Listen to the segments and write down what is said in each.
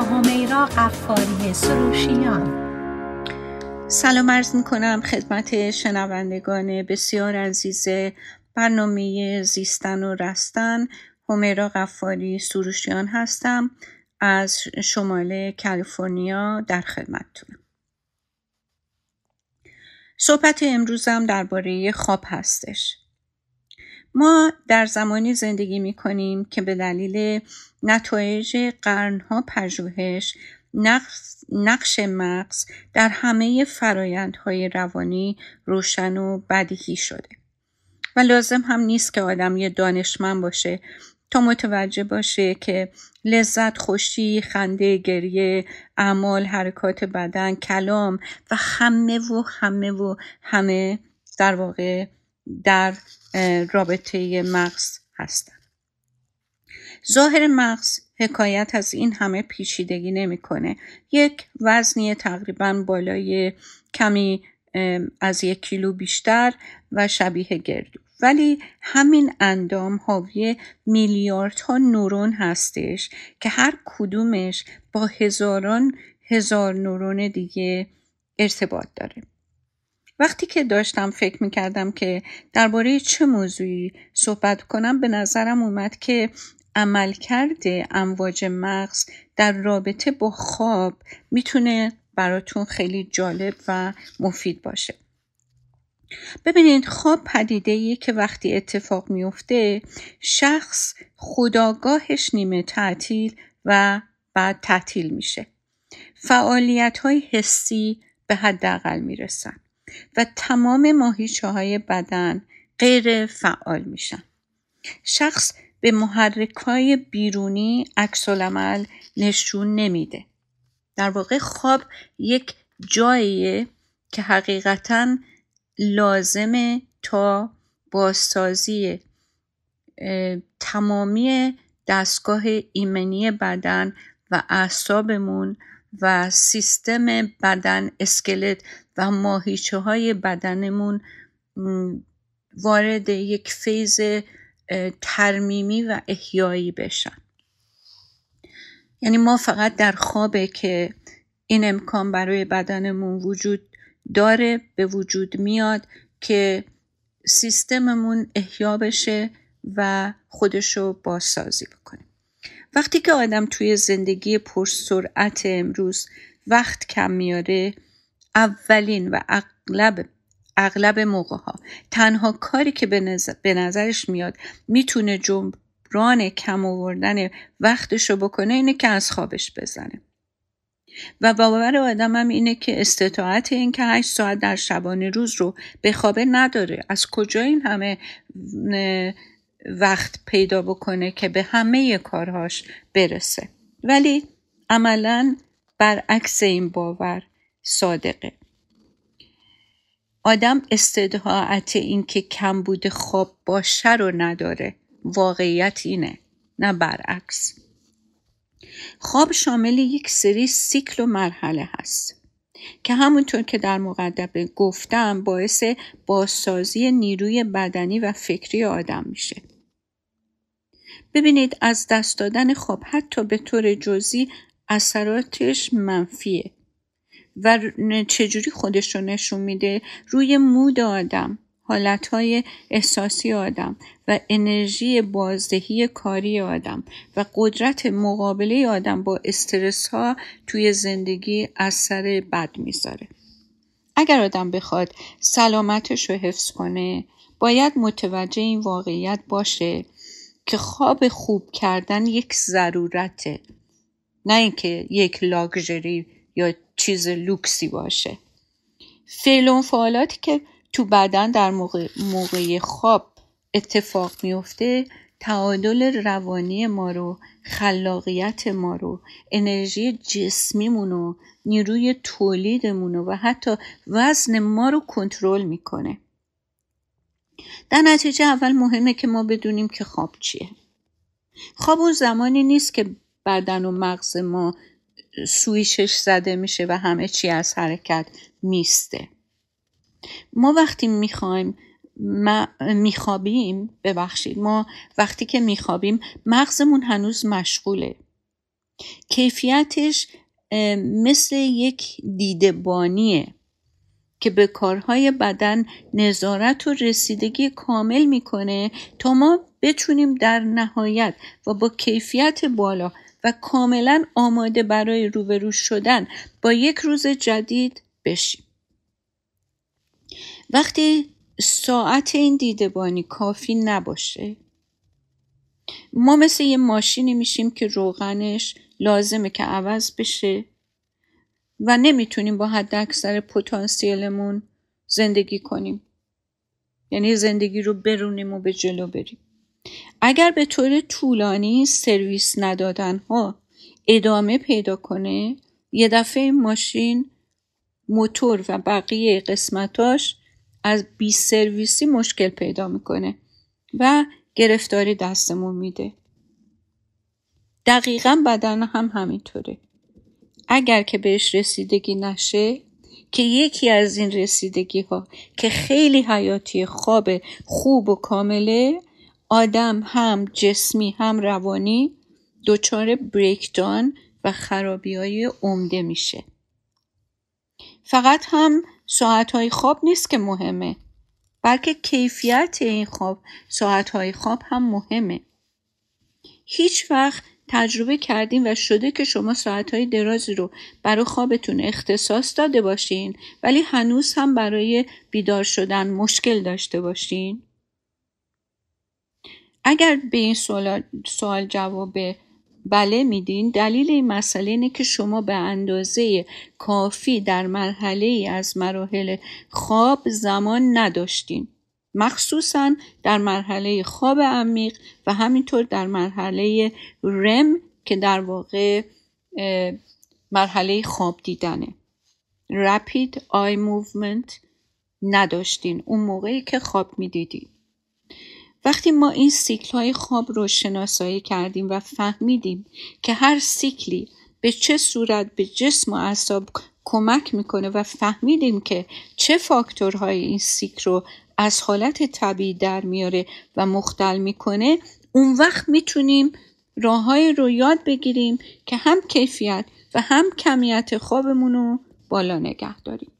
همیرا قفاری سروشیان. سلام عرض می کنم خدمت شنوندگان بسیار عزیز برنامه زیستن و رستن. همیرا قفاری سروشیان هستم. از شمال کالیفرنیا در خدمتتونم. صحبت امروزم درباره خواب هستش. ما در زمانی زندگی می کنیم که به دلیل نتایج قرنها پژوهش نقش مغز در همه فرایندهای روانی روشن و بدیهی شده. و لازم هم نیست که آدم یه دانشمند باشه تا متوجه باشه که لذت خوشی خنده گریه اعمال حرکات بدن کلام و همه و همه و همه در واقع در رابطه مغز هستن. ظاهر مغز حکایت از این همه پیچیدگی نمی‌کنه. یک وزنی تقریبا بالای کمی از یک کیلو بیشتر و شبیه گردو ولی همین اندام حاوی میلیاردها نورون هستش که هر کدومش با هزاران هزار نورون دیگه ارتباط داره. وقتی که داشتم فکر می‌کردم که درباره چه موضوعی صحبت کنم به نظرم اومد که عملکرد امواج مغز در رابطه با خواب می‌تونه براتون خیلی جالب و مفید باشه. ببینید خواب پدیده ای که وقتی اتفاق میفته شخص خداگاهش نیمه تعطیل و بعد تعطیل میشه. فعالیت های حسی به حداقل می‌رسن و تمام ماهیچه های بدن غیر فعال میشن. شخص به محرک های بیرونی عکس نشون نمیده. در واقع خواب یک جاییه که حقیقتا لازمه تا بازسازی تمامی دستگاه ایمنی بدن و اعصابمون و سیستم بدن اسکلت و ماهیچه های بدنمون وارد یک فیز ترمیمی و احیایی بشن. یعنی ما فقط در خوابه که این امکان برای بدنمون وجود داره به وجود میاد که سیستممون احیا بشه و خودشو بازسازی بکنه. وقتی که آدم توی زندگی پرسرعت امروز وقت کم میاره اولین و اغلب اغلب موقع ها تنها کاری که به نظرش میاد می‌تونه جبران کم آوردن وقتش رو بکنه اینه که از خوابش بزنه. و باور آدم هم اینه که استطاعت این که 8 ساعت در شبانه روز رو به خوابه نداره. از کجا این همه وقت پیدا بکنه که به همه کارهاش برسه؟ ولی عملا برعکس این باور صادقه. آدم استدعاعت این که کمبود خواب باشه رو نداره. واقعیت اینه نه برعکس. خواب شامل یک سری سیکل و مرحله هست که همونطور که در مقدمه گفتم باعث بازسازی نیروی بدنی و فکری آدم میشه. ببینید از دست دادن خواب حتی به طور جزئی اثراتش منفیه. و چجوری خودش رو نشون میده؟ روی مود آدم حالتهای احساسی آدم و انرژی بازدهی کاری آدم و قدرت مقابله آدم با استرس ها توی زندگی اثر بد می‌ذاره. اگر آدم بخواد سلامتش رو حفظ کنه باید متوجه این واقعیت باشه که خواب خوب کردن یک ضرورته. نه اینکه یک لاگژری یا چیز لوکسی باشه. فعل و فعالاتی که تو بدن در موقع, موقع خواب اتفاق میفته تعادل روانی ما رو خلاقیت ما رو انرژی جسمیمون رو نیروی تولیدمون رو و حتی وزن ما رو کنترل می‌کنه. در نتیجه اول مهمه که ما بدونیم که خواب چیه. خواب اون زمانی نیست که بدن و مغز ما سویشش زده میشه و همه چی از حرکت میسته. ما وقتی می‌خوایم میخوابیم ببخشید ما وقتی که میخوابیم مغزمون هنوز مشغوله. کیفیتش مثل یک دیدبانیه که به کارهای بدن نظارت و رسیدگی کامل می‌کنه تا ما بتونیم در نهایت و با کیفیت بالا و کاملا آماده برای روبرو شدن با یک روز جدید بشیم. وقتی ساعت این دیدبانی کافی نباشه ما مثل یه ماشینی میشیم که روغنش لازمه که عوض بشه و نمی‌تونیم با حد اکثر پتانسیلمون زندگی کنیم. یعنی زندگی رو برونیم و به جلو بریم. اگر به طور طولانی سرویس ندادن ها ادامه پیدا کنه یه دفعه ماشین موتور و بقیه قسمتاش از بی سرویسی مشکل پیدا می‌کنه و گرفتاری دستمون میده. دقیقا بدن هم همینطوره. اگر که بهش رسیدگی نشه که یکی از این رسیدگی ها که خیلی حیاتی خواب خوب و کامله آدم هم جسمی هم روانی دچار بریکدان و خرابی های عمده میشه فقط هم ساعت های خواب نیست که مهمه بلکه کیفیت این خواب ساعت های خواب هم مهمه هیچ وقت تجربه کردیم و شده که شما ساعتهای درازی رو برای خوابتون اختصاص داده باشین ولی هنوز هم برای بیدار شدن مشکل داشته باشین؟ اگر به این سوال, جواب بله میدین دلیل این مسئله اینه که شما به اندازه کافی در مرحله ای از مراحل خواب زمان نداشتین. مخصوصا در مرحله خواب عمیق و همینطور در مرحله رم که در واقع مرحله خواب دیدنه. Rapid Eye Movement نداشتین. اون موقعی که خواب می‌دیدین. وقتی ما این سیکل های خواب رو شناسایی کردیم و فهمیدیم که هر سیکلی به چه صورت به جسم و اعصاب کمک می‌کنه و فهمیدیم که چه فاکتورهای این سیکل رو از حالت طبیعی در میاره و مختل می‌کنه اون وقت می‌تونیم راههایی رو یاد بگیریم که هم کیفیت و هم کمیت خوابمون رو بالا نگه داریم.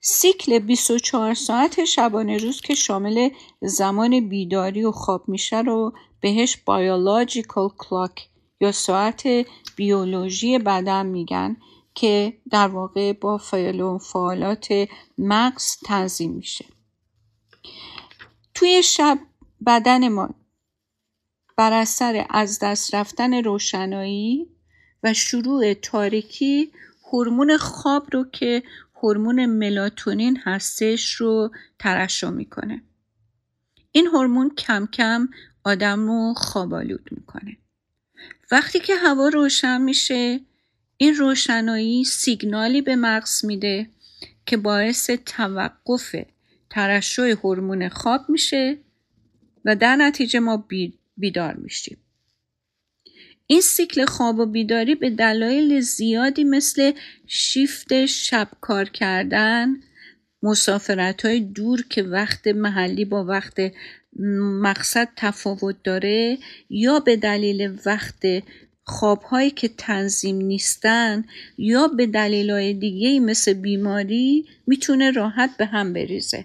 سیکل 24 ساعت شبانه روز که شامل زمان بیداری و خواب میشه رو بهش بیولوژیکال کلاک یا ساعت بیولوژی بدن میگن که در واقع با فعل و فعالات مغز تنظیم میشه. توی شب بدن ما بر اثر از دست رفتن روشنایی و شروع تاریکی هورمون خواب رو که هورمون ملاتونین هستش رو ترشح می‌کنه. این هورمون کم کم آدم رو خوابالود می‌کنه. وقتی که هوا روشن میشه این روشنایی سیگنالی به مغز میده که باعث توقف ترشح هورمون خواب میشه و در نتیجه ما بیدار میشیم. این سیکل خواب و بیداری به دلایل زیادی مثل شیفت شب کار کردن مسافرت های دور که وقت محلی با وقت مقصد تفاوت داره یا به دلیل وقت خوابهایی که تنظیم نیستن یا به دلیلهای دیگه مثل بیماری می‌تونه راحت به هم بریزه.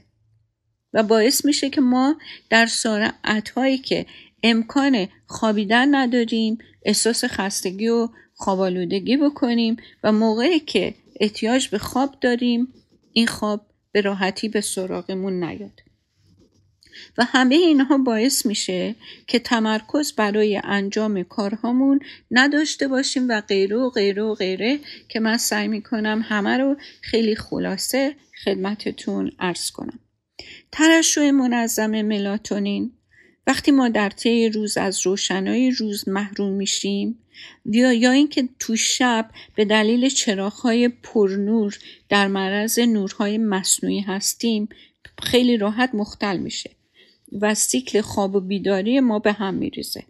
و باعث میشه که ما در ساعتهایی که امکان خوابیدن نداریم احساس خستگی و خوابالودگی بکنیم و موقعی که احتیاج به خواب داریم این خواب به راحتی به سراغمون نیاد. و همه اینها باعث میشه که تمرکز برای انجام کارهامون نداشته باشیم و غیره و غیره و غیره که من سعی می‌کنم همه رو خیلی خلاصه خدمتتون ارز کنم. ترشح منظم ملاتونین وقتی ما در طی روز از روشنایی روز محروم میشیم یا اینکه تو شب به دلیل چراغهای پرنور در معرض نورهای مصنوعی هستیم خیلی راحت مختل میشه و سیکل خواب و بیداری ما به هم میریزه.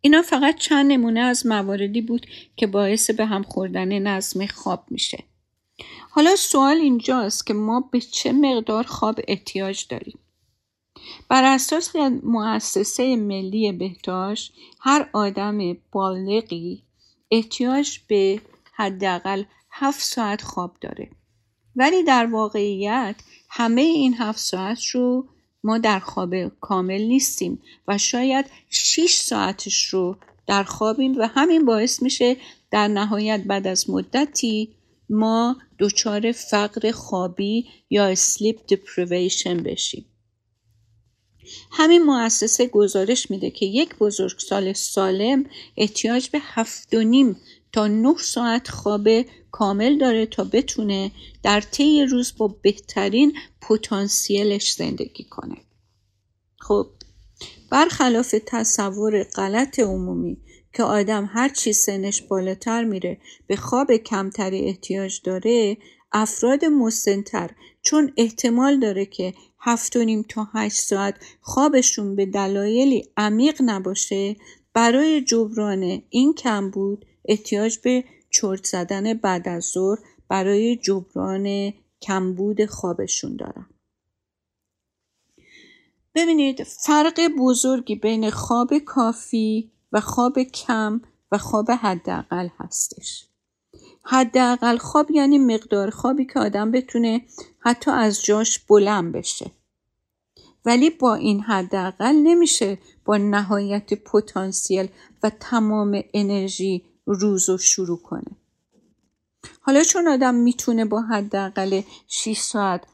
اینا فقط چند نمونه از مواردی بود که باعث به هم خوردن نظم خواب میشه. حالا سوال اینجاست که ما به چه مقدار خواب احتیاج داریم. بر اساس مؤسسه ملی بهداشت هر آدم بالغی احتیاج به حداقل هفت ساعت خواب داره. ولی در واقعیت همه این هفت ساعت رو ما در خواب کامل نیستیم و شاید 6 ساعتش رو در خوابیم و همین باعث میشه در نهایت بعد از مدتی ما دچار فقر خوابی یا sleep deprivation بشیم. همین مؤسسه گزارش میده که یک بزرگسال سالم احتیاج به هفت و نیم تا نه ساعت خواب کامل داره تا بتونه در طی روز با بهترین پتانسیلش زندگی کنه. خب برخلاف تصور غلط عمومی که آدم هر چی سنش بالاتر میره به خواب کمتری احتیاج داره افراد مسنتر چون احتمال داره که هفت و نیم تا هشت ساعت خوابشون به دلایلی عمیق نباشه برای جبران این کم بود احتیاج به چرت زدن بعد از ظهر برای جبران کمبود خوابشون دارن ببینید فرق بزرگی بین خواب کافی و خواب کم و خواب حداقل هستش. حداقل خواب یعنی مقدار خوابی که آدم بتونه حتی از جاش بلند بشه. ولی با این حداقل نمیشه با نهایت پتانسیل و تمام انرژی روز رو شروع کنه. حالا چون آدم می‌تونه با حداقل 6 ساعت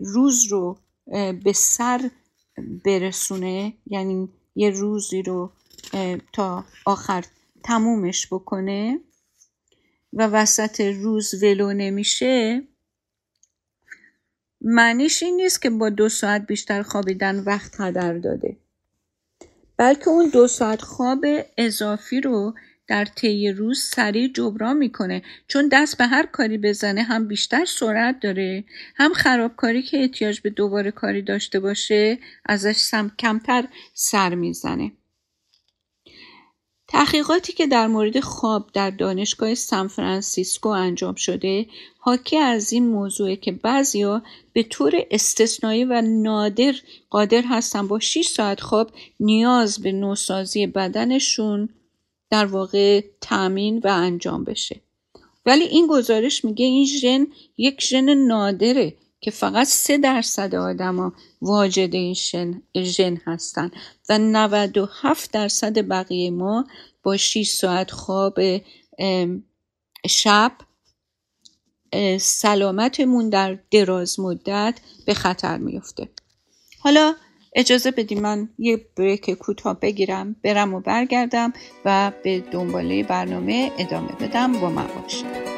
روز رو به سر برسونه یعنی یه روزی رو تا آخر تمومش بکنه و وسط روز ولو نمیشه معنیش این نیست که با دو ساعت بیشتر خوابیدن وقت هدر داده. بلکه اون دو ساعت خواب اضافی رو در طی روز سریع جبران می‌کنه. چون دست به هر کاری بزنه هم بیشتر سرعت داره هم خرابکاری که احتیاج به دوباره کاری داشته باشه ازش سم کمتر سر می‌زنه. تحقیقاتی که در مورد خواب در دانشگاه سان فرانسیسکو انجام شده حاکی از این موضوع که بعضیا به طور استثنایی و نادر قادر هستن با 6 ساعت خواب نیاز به نوسازی بدنشون در واقع تامین و انجام بشه. ولی این گزارش میگه این ژن یک ژن نادره. که فقط سه درصد آدما واجد این ژن هستن و 97 درصد بقیه ما با 6 ساعت خواب شب سلامتمون در دراز مدت به خطر میفته حالا اجازه بدیم من یه بریک کوتاه بگیرم برم و برگردم و به دنباله برنامه ادامه بدم. با من باشید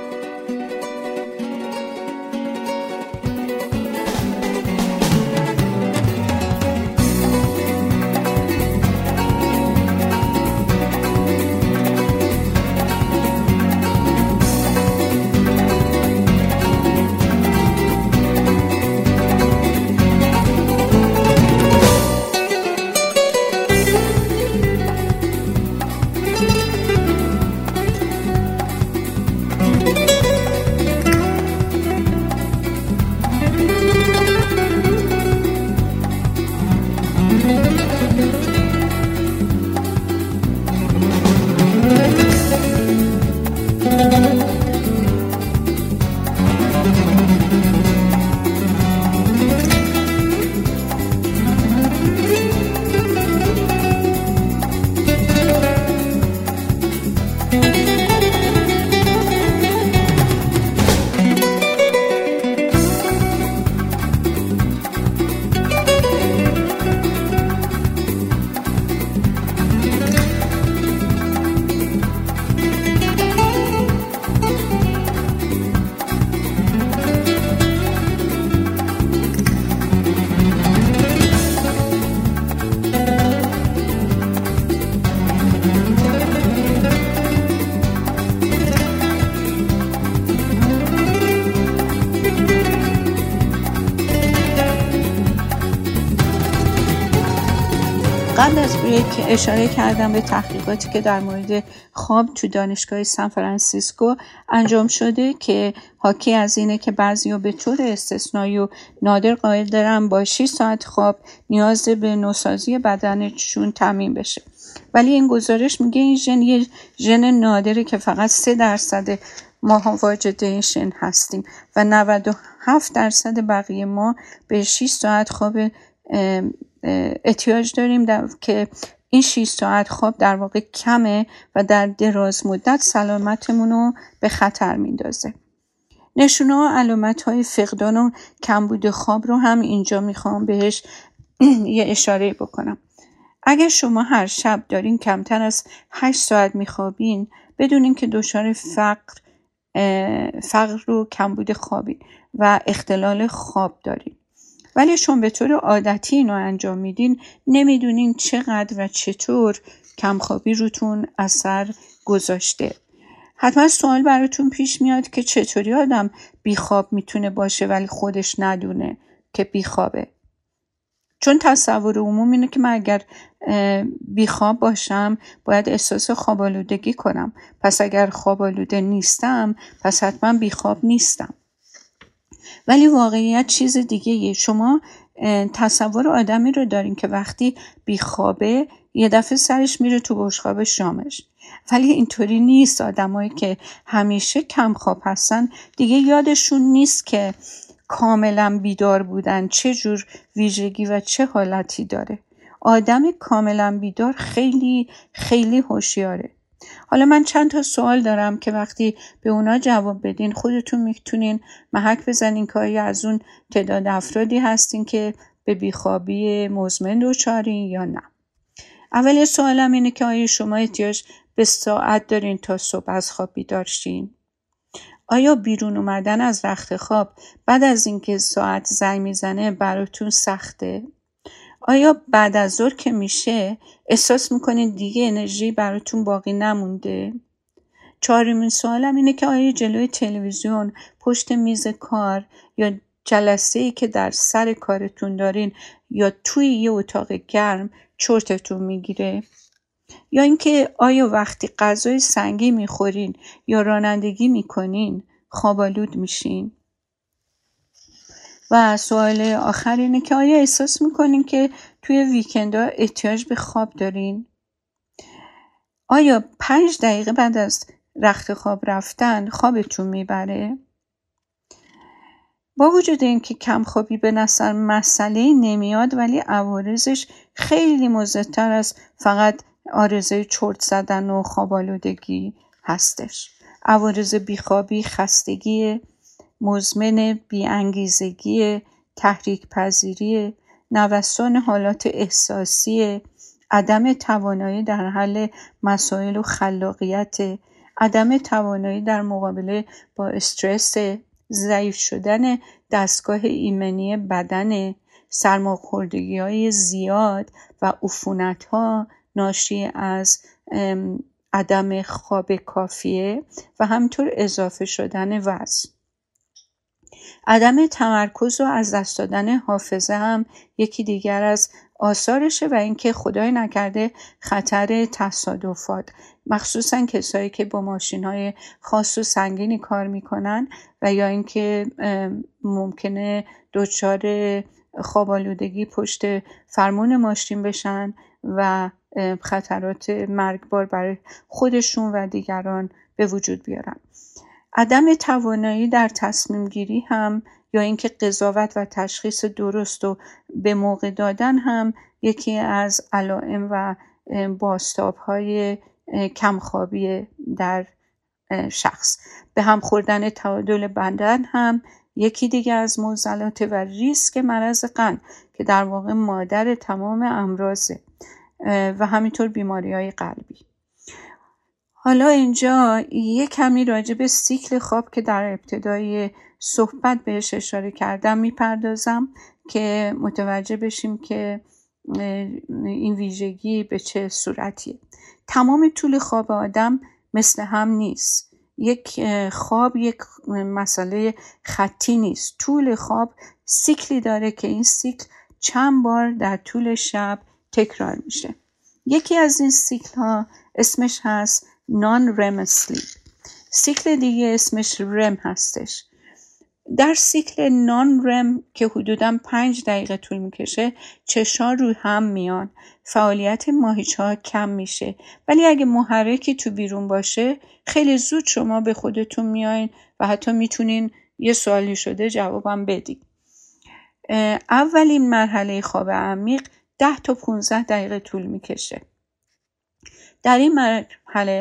اشاره کردم به تحقیقاتی که در مورد خواب تو دانشگاه سان فرانسیسکو انجام شده که حاکی از اینه که بعضی به طور استثنایی و نادر قائل دارن با 6 ساعت خواب نیاز به نوسازی بدنشون تمیم بشه. ولی این گزارش میگه این ژن یه ژن نادره که فقط 3 درصد ما واجد شن هستیم و 97 درصد بقیه ما به 6 ساعت خواب احتیاج داریم که این 6 ساعت خواب در واقع کمه و در دراز مدت سلامتمون رو به خطر میندازه. نشونه و علامت های فقدان و کمبود خواب رو هم اینجا می‌خوام بهش یه اشاره بکنم. اگر شما هر شب دارین کمتر از 8 ساعت میخوابین بدونین که دچار فقر فقر رو کمبود خوابین و اختلال خواب دارین. ولی شما به طور عادتی اینو انجام میدین نمی‌دونین چقدر و چطور کمخوابی روتون اثر گذاشته. حتما سوال براتون پیش میاد که چطوری آدم بیخواب می‌تونه باشه ولی خودش ندونه که بیخوابه. چون تصور عموم اینه که من اگر بیخواب باشم باید احساس خواب کنم. پس اگر خواب نیستم پس حتما بیخواب نیستم. ولی واقعیت چیز دیگه یه. شما تصور آدمی رو دارین که وقتی بیخوابه یه دفعه سرش میره تو بشخواب شامش. ولی اینطوری نیست. آدمایی که همیشه کم خواب هستن دیگه یادشون نیست که کاملا بیدار بودن چه جور ویژگی و چه حالتی داره. آدم کاملا بیدار خیلی خیلی هوشیاره. حالا من چند تا سوال دارم که وقتی به اونا جواب بدین خودتون می‌تونین محک بزنین که آیا از اون تعداد افرادی هستین که به بیخوابی مزمن دچارین یا نه. اول سوالم اینه که آیا شما احتیاج به ساعت دارین تا صبح از خواب بیدارشین آیا بیرون اومدن از رخت خواب بعد از اینکه ساعت زنگ می‌زنه براتون سخته؟ آیا بعد از ظهر که میشه احساس می‌کنید دیگه انرژی براتون باقی نمونده؟ چهارمین سوالم اینه که آیا جلوی تلویزیون پشت میز کار یا جلسه ای که در سر کارتون دارین یا توی یه اتاق گرم چرتتون می‌گیره یا اینکه آیا وقتی غذای سنگی می‌خورین یا رانندگی می‌کنین خوابالود میشین و سوال آخر اینه که آیا احساس می‌کنین که توی ویکندها احتیاج به خواب دارین؟ آیا پنج دقیقه بعد از رخت خواب رفتن خوابتون می‌بره؟ با وجود اینکه کم خوابی به نظر مسئله نمیاد ولی عوارضش خیلی مزدتر از فقط آرزه چرت زدن و خوابالودگی هستش عوارض بیخوابی خستگی مزمن بیانگیزگی تحریک پذیری نوسان حالات احساسی عدم توانایی در حل مسائل و خلاقیت عدم توانایی در مقابله با استرس ضعیف شدن دستگاه ایمنی بدن سرماخوردگی های زیاد و عفونت ها ناشی از عدم خواب کافیه و همطور اضافه شدن وزن. عدم تمرکز و از دست دادن حافظه هم یکی دیگر از آثارشه و اینکه خدای نکرده خطر تصادفات. مخصوصا کسایی که با ماشین های خاص و سنگینی کار می‌کنن و یا اینکه ممکنه دچار خوابالودگی پشت فرمون ماشین بشن و خطرات مرگبار برای خودشون و دیگران به وجود بیارن. عدم توانایی در تصمیم گیری هم یا اینکه قضاوت و تشخیص درست و به موقع دادن هم یکی از علائم و باستاب های کمخوابی در شخص. به هم خوردن تعادل بدن هم یکی دیگه از موزلات و ریسک مرض قند که در واقع مادر تمام امراضه و همینطور بیماری های قلبی. حالا اینجا یه کمی راجع به سیکل خواب که در ابتدای صحبت بهش اشاره کردم می‌پردازم که متوجه بشیم که این ویژگی به چه صورتیه. تمام طول خواب آدم مثل هم نیست. یک خواب یک مسئله خطی نیست. طول خواب سیکلی داره که این سیکل چند بار در طول شب تکرار میشه. یکی از این سیکل ها اسمش هست non-REM sleep سیکل دیگه اسمش REM هستش. در سیکل non-REM که حدودا پنج دقیقه طول می‌کشه چشا رو هم میان. فعالیت ماهیچه ها کم میشه. ولی اگه محرکی تو بیرون باشه خیلی زود شما به خودتون میاین و حتی می‌تونین یه سوالی شده جوابم بدید اولین مرحله خواب عمیق ده تا 15 دقیقه طول می‌کشه. در این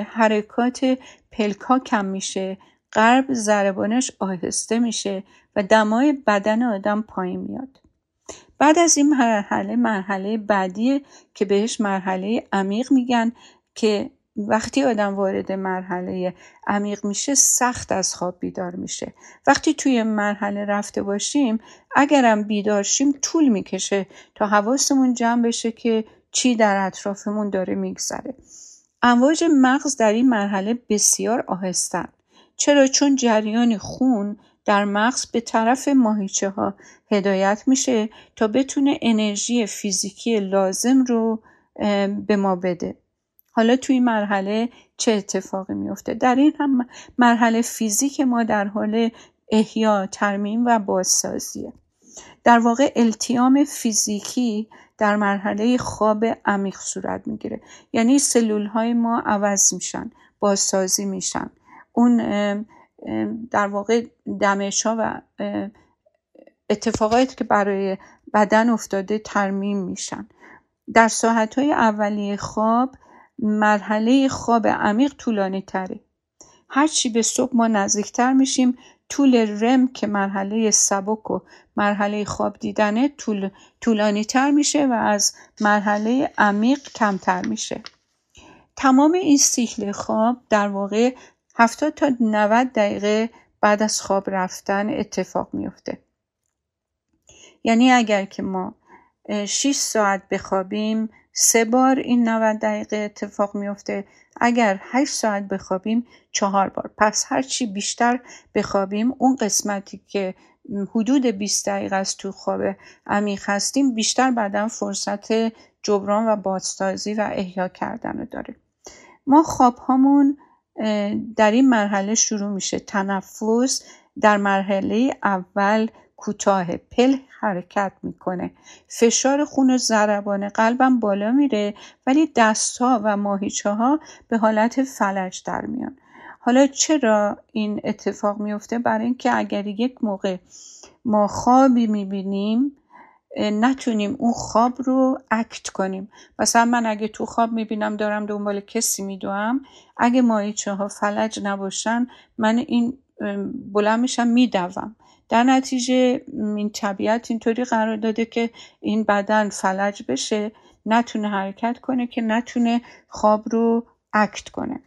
حرکات پلکا کم میشه قرب ضربانش آهسته میشه و دمای بدن آدم پایین میاد. بعد از این مرحله مرحله بعدی که بهش مرحله عمیق میگن که وقتی آدم وارد مرحله عمیق میشه سخت از خواب بیدار میشه. وقتی توی مرحله رفته باشیم اگرم بیدار شیم طول می‌کشه تا حواسمون جمع بشه که چی در اطرافمون داره میگذره. امواج مغز در این مرحله بسیار آهستن چرا؟ چون جریان خون در مغز به طرف ماهیچه ها هدایت میشه تا بتونه انرژی فیزیکی لازم رو به ما بده. حالا توی مرحله چه اتفاقی میفته در این هم مرحله فیزیک ما در حال احیا ترمیم و بازسازیه. در واقع التیام فیزیکی در مرحله خواب عمیق صورت می‌گیره. یعنی سلول های ما عوض میشن بازسازی میشن. اون در واقع دمش ها و اتفاقاتی که برای بدن افتاده ترمیم میشن. در ساعت های اولیه خواب مرحله خواب عمیق طولانی تره هرچی به صبح ما نزدیکتر میشیم طول رم که مرحله سبک و مرحله خواب دیدنه طول، طولانی تر میشه و از مرحله عمیق کمتر میشه. تمام این سیکل خواب در واقع 70 تا 90 دقیقه بعد از خواب رفتن اتفاق میفته یعنی اگر که ما 6 ساعت بخوابیم سه بار این 90 دقیقه اتفاق میفته اگر 8 ساعت بخوابیم چهار بار. پس هرچی بیشتر بخوابیم اون قسمتی که حدود 20 دقیقه از تو خواب عمیق هستیم بیشتر بعدا فرصت جبران و بازسازی و احیا کردن رو داره. ما خواب هامون در این مرحله شروع میشه. تنفس در مرحله اول کوتاه پل حرکت می‌کنه. فشار خون و ضربان قلبم بالا میره ولی دستها و ماهیچه ها به حالت فلج در میان. حالا چرا این اتفاق میفته برای اینکه اگر یک موقع ما خوابی می‌بینیم نتونیم اون خواب رو اکت کنیم. مثلا من اگه تو خواب می‌بینم دارم دنبال کسی میدوم اگه ماهیچه ها فلج نباشن من این بلند میشم میدوم. در نتیجه این طبیعت اینطوری قرار داده که این بدن فلج بشه نتونه حرکت کنه که نتونه خواب رو اکت کنه.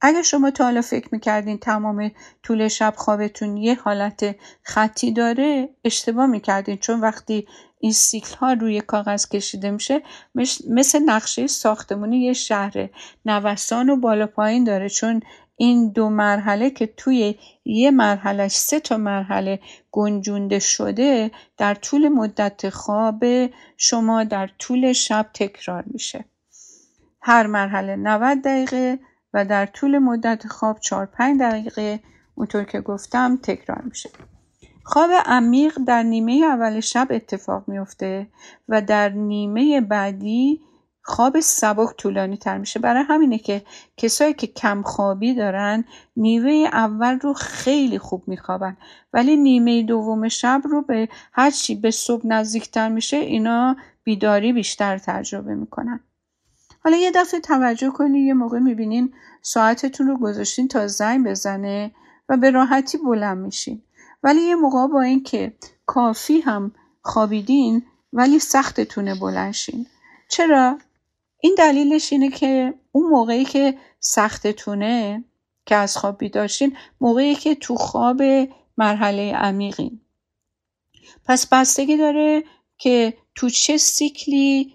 اگر شما تا حالا فکر می‌کردین تمام طول شب خوابتون یه حالت خطی داره اشتباه می‌کردین. چون وقتی این سیکل ها روی کاغذ کشیده میشه مثل نقشه ساختمونی یه شهر نوسان و بالا پایین داره. چون این دو مرحله که توی یه مرحله سه تا مرحله گنجونده شده در طول مدت خواب شما در طول شب تکرار میشه. هر مرحله 90 دقیقه و در طول مدت خواب 4 5 دقیقه اونطور که گفتم تکرار میشه. خواب عمیق در نیمه اول شب اتفاق میفته و در نیمه بعدی خواب سبک طولانی تر میشه. برای همینه که کسایی که کم خوابی دارن نیمه اول رو خیلی خوب میخوابن. ولی نیمه دوم شب رو به هرچی به صبح نزدیکتر میشه اینا بیداری بیشتر تجربه می‌کنن. حالا یه دفعه توجه کنید یه موقع می‌بینین ساعتتون رو گذاشتین تا زنگ بزنه و به راحتی بلند میشین. ولی یه موقع با اینکه کافی هم خوابیدین ولی سختتونه بلنشین چرا؟ این دلیلش اینه که اون موقعی که سختتونه که از خواب بیداشتین موقعی که تو خواب مرحله عمیقین پس بستگی داره که تو چه سیکلی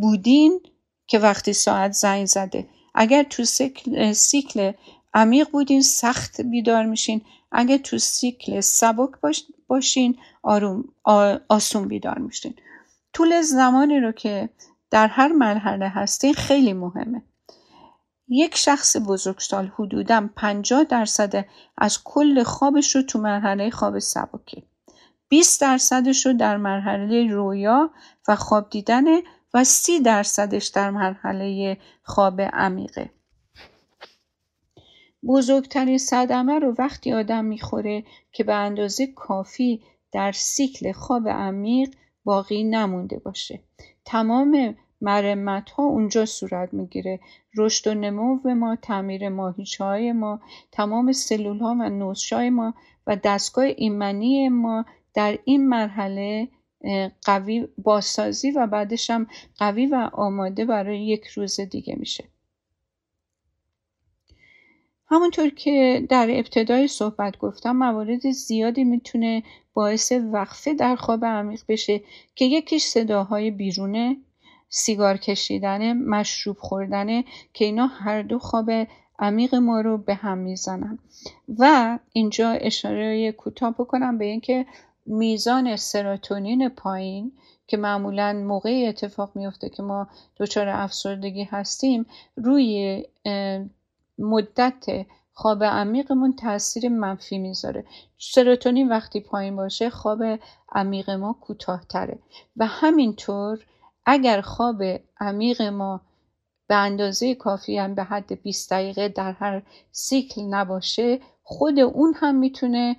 بودین که وقتی ساعت زنگ زده. اگر تو سیکل, سیکل عمیق بودین سخت بیدار میشین. اگر تو سیکل سبک باشین آروم آسون بیدار میشین. طول زمانی رو که در هر مرحله هستین خیلی مهمه. یک شخص بزرگسال حدودا 50 درصد از کل خوابش رو تو مرحله خواب سبکه 20 درصدش رو در مرحله رویا و خواب دیدنه و 30 درصدش در مرحله خواب عمیقه. بزرگترین صدمه رو وقتی آدم می‌خوره که به اندازه کافی در سیکل خواب عمیق باقی نمونده باشه. تمام مرمت ها اونجا صورت می‌گیره. رشد و نمو ما تعمیر ماهیچه های ما تمام سلول ها و نوزش های ما و دستگاه ایمنی ما در این مرحله قوی بازسازی و بعدش هم قوی و آماده برای یک روز دیگه میشه. همونطور که در ابتدای صحبت گفتم موارد زیادی می‌تونه باعث وقفه در خواب عمیق بشه که یکیش صداهای بیرونه سیگار کشیدن مشروب خوردن که اینا هر دو خواب عمیق ما رو به هم می‌زنن. و اینجا اشاره کوتاه بکنم به اینکه میزان سراتونین پایین که معمولا موقعی اتفاق میفته که ما دچار افسردگی هستیم روی مدت خواب عمیقمون تاثیر منفی می‌ذاره. سروتونین وقتی پایین باشه خواب عمیق ما کوتاهتره. و همینطور اگر خواب عمیق ما به اندازه کافی هم به حد 20 دقیقه در هر سیکل نباشه خود اون هم می‌تونه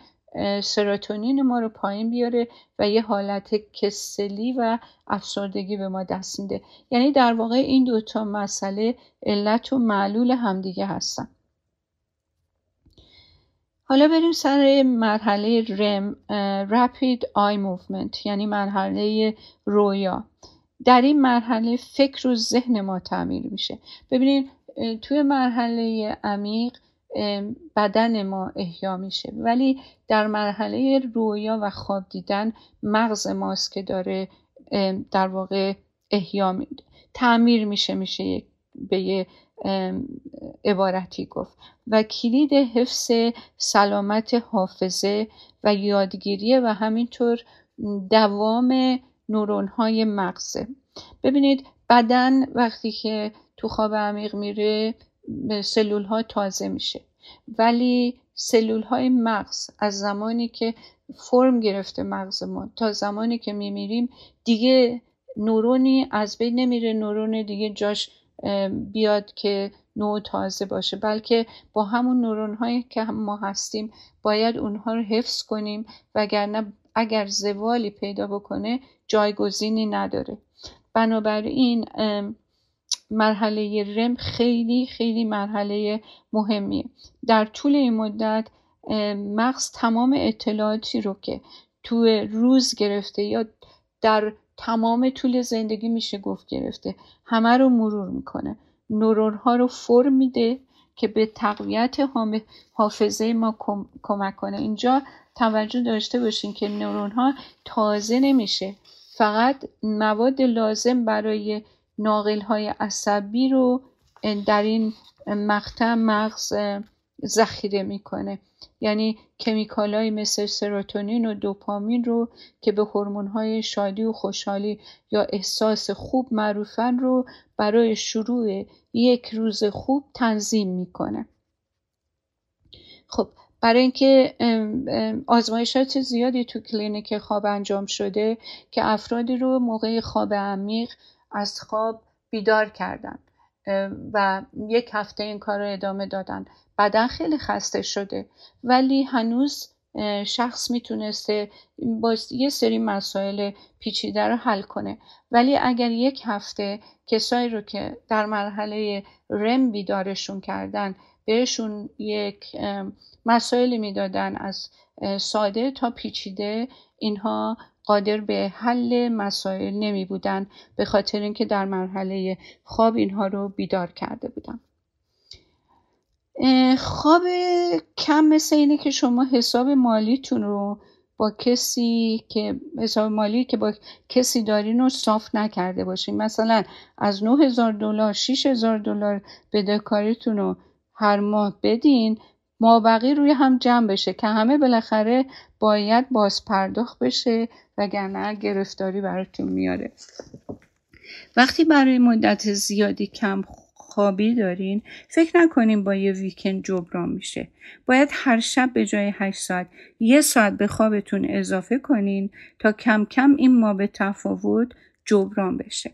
سروتونین ما رو پایین بیاره و یه حالت کسلی و افسردگی به ما دست میده. یعنی در واقع این دوتا مسئله علت و معلول همدیگه هستن. حالا بریم سر مرحله رم Rapid Eye Movement یعنی مرحله رویا. در این مرحله فکر و ذهن ما تعمیر میشه. ببینید توی مرحله عمیق بدن ما احیا میشه. ولی در مرحله رویا و خواب دیدن مغز ماست که داره در واقع احیا تعمیر میشه میشه به یه عبارتی گفت. و کلید حفظ سلامت حافظه و یادگیریه و همینطور دوام نورون های مغزه. ببینید بدن وقتی که تو خواب عمیق میره سلول ها تازه میشه. ولی سلول های مغز از زمانی که فرم گرفته مغز ما تا زمانی که میمیریم دیگه نورونی از بین نمیره نورون دیگه جاش بیاد که نوع تازه باشه. بلکه با همون نورون هایی که ما هستیم باید اونها رو حفظ کنیم وگرنه اگر زوالی پیدا بکنه جایگزینی نداره. بنابراین مرحله رم خیلی خیلی مرحله مهمیه. در طول این مدت مغز تمام اطلاعاتی رو که تو روز گرفته یا در تمام طول زندگی میشه گفت گرفته همه رو مرور می‌کنه. نورون ها رو فرم میده که به تقویت حافظه ما کمک کنه. اینجا توجه داشته باشین که نورون ها تازه نمیشه. فقط مواد لازم برای ناقل های عصبی رو در این مقطع مغز ذخیره می‌کنه. یعنی کمیکال های مثل سروتونین و دوپامین رو که به هورمون های شادی و خوشحالی یا احساس خوب معروفن رو برای شروع یک روز خوب تنظیم می‌کنه. خب برای اینکه آزمایشات زیادی تو کلینیک خواب انجام شده که افرادی رو موقع خواب عمیق از خواب بیدار کردن و یک هفته این کار رو ادامه دادن. بدن خیلی خسته شده ولی هنوز شخص می‌تونسته با یه سری مسائل پیچیده رو حل کنه. ولی اگر یک هفته کسایی رو که در مرحله رم بیدارشون کردن بهشون یک مسائلی می‌دادن از ساده تا پیچیده. اینها قادر به حل مسائل نمی بودن به خاطر اینکه در مرحله خواب اینها رو بیدار کرده بودن. خواب کم مثل اینه که شما حساب مالیتون رو با کسی که حساب مالی که با کسی دارین رو صاف نکرده باشین. مثلا از 9000 دلار 6000 دلار بدهکاریتون رو هر ماه بدین مابقی روی هم جمع بشه که همه بالاخره باید باز پرداخت بشه وگرنه گرفتاری براتون میاره. وقتی برای مدت زیادی کم خوابی دارین فکر نکنین با یه ویکند جبران میشه. باید هر شب به جای 8 ساعت یه ساعت به خوابتون اضافه کنین تا کم کم این ما به تفاوت جبران بشه.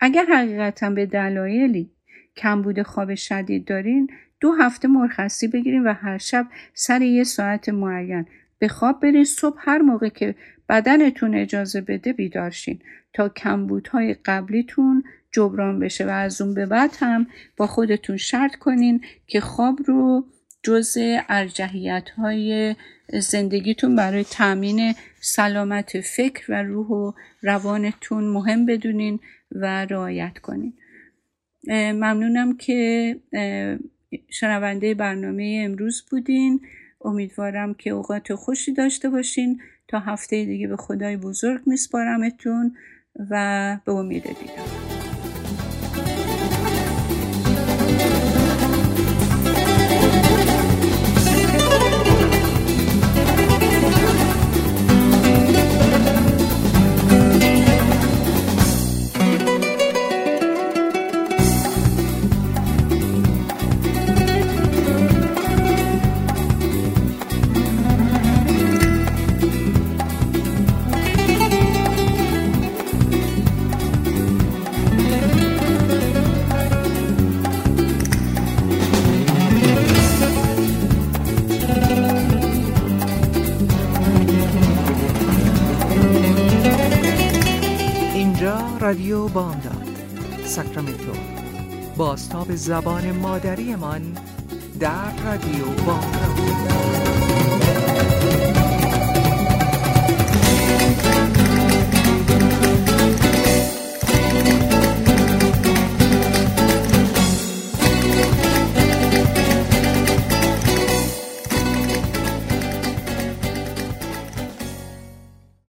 اگر حقیقتا به دلایلی کمبود خواب شدید دارین دو هفته مرخصی بگیرین و هر شب سر یه ساعت معین. به خواب برین صبح هر موقع که بدنتون اجازه بده بیدارشین تا کمبودهای قبلیتون جبران بشه و از اون به بعد هم با خودتون شرط کنین که خواب رو جز ارجحیت های زندگیتون برای تامین سلامت فکر و روح و روانتون مهم بدونین و رعایت کنین. ممنونم که شنونده برنامه امروز بودین. امیدوارم که اوقات خوشی داشته باشین. تا هفته دیگه به خدای بزرگ میسپارمتون و به امید دیدم. باستاب زبان مادریمان در رادیو بامداد.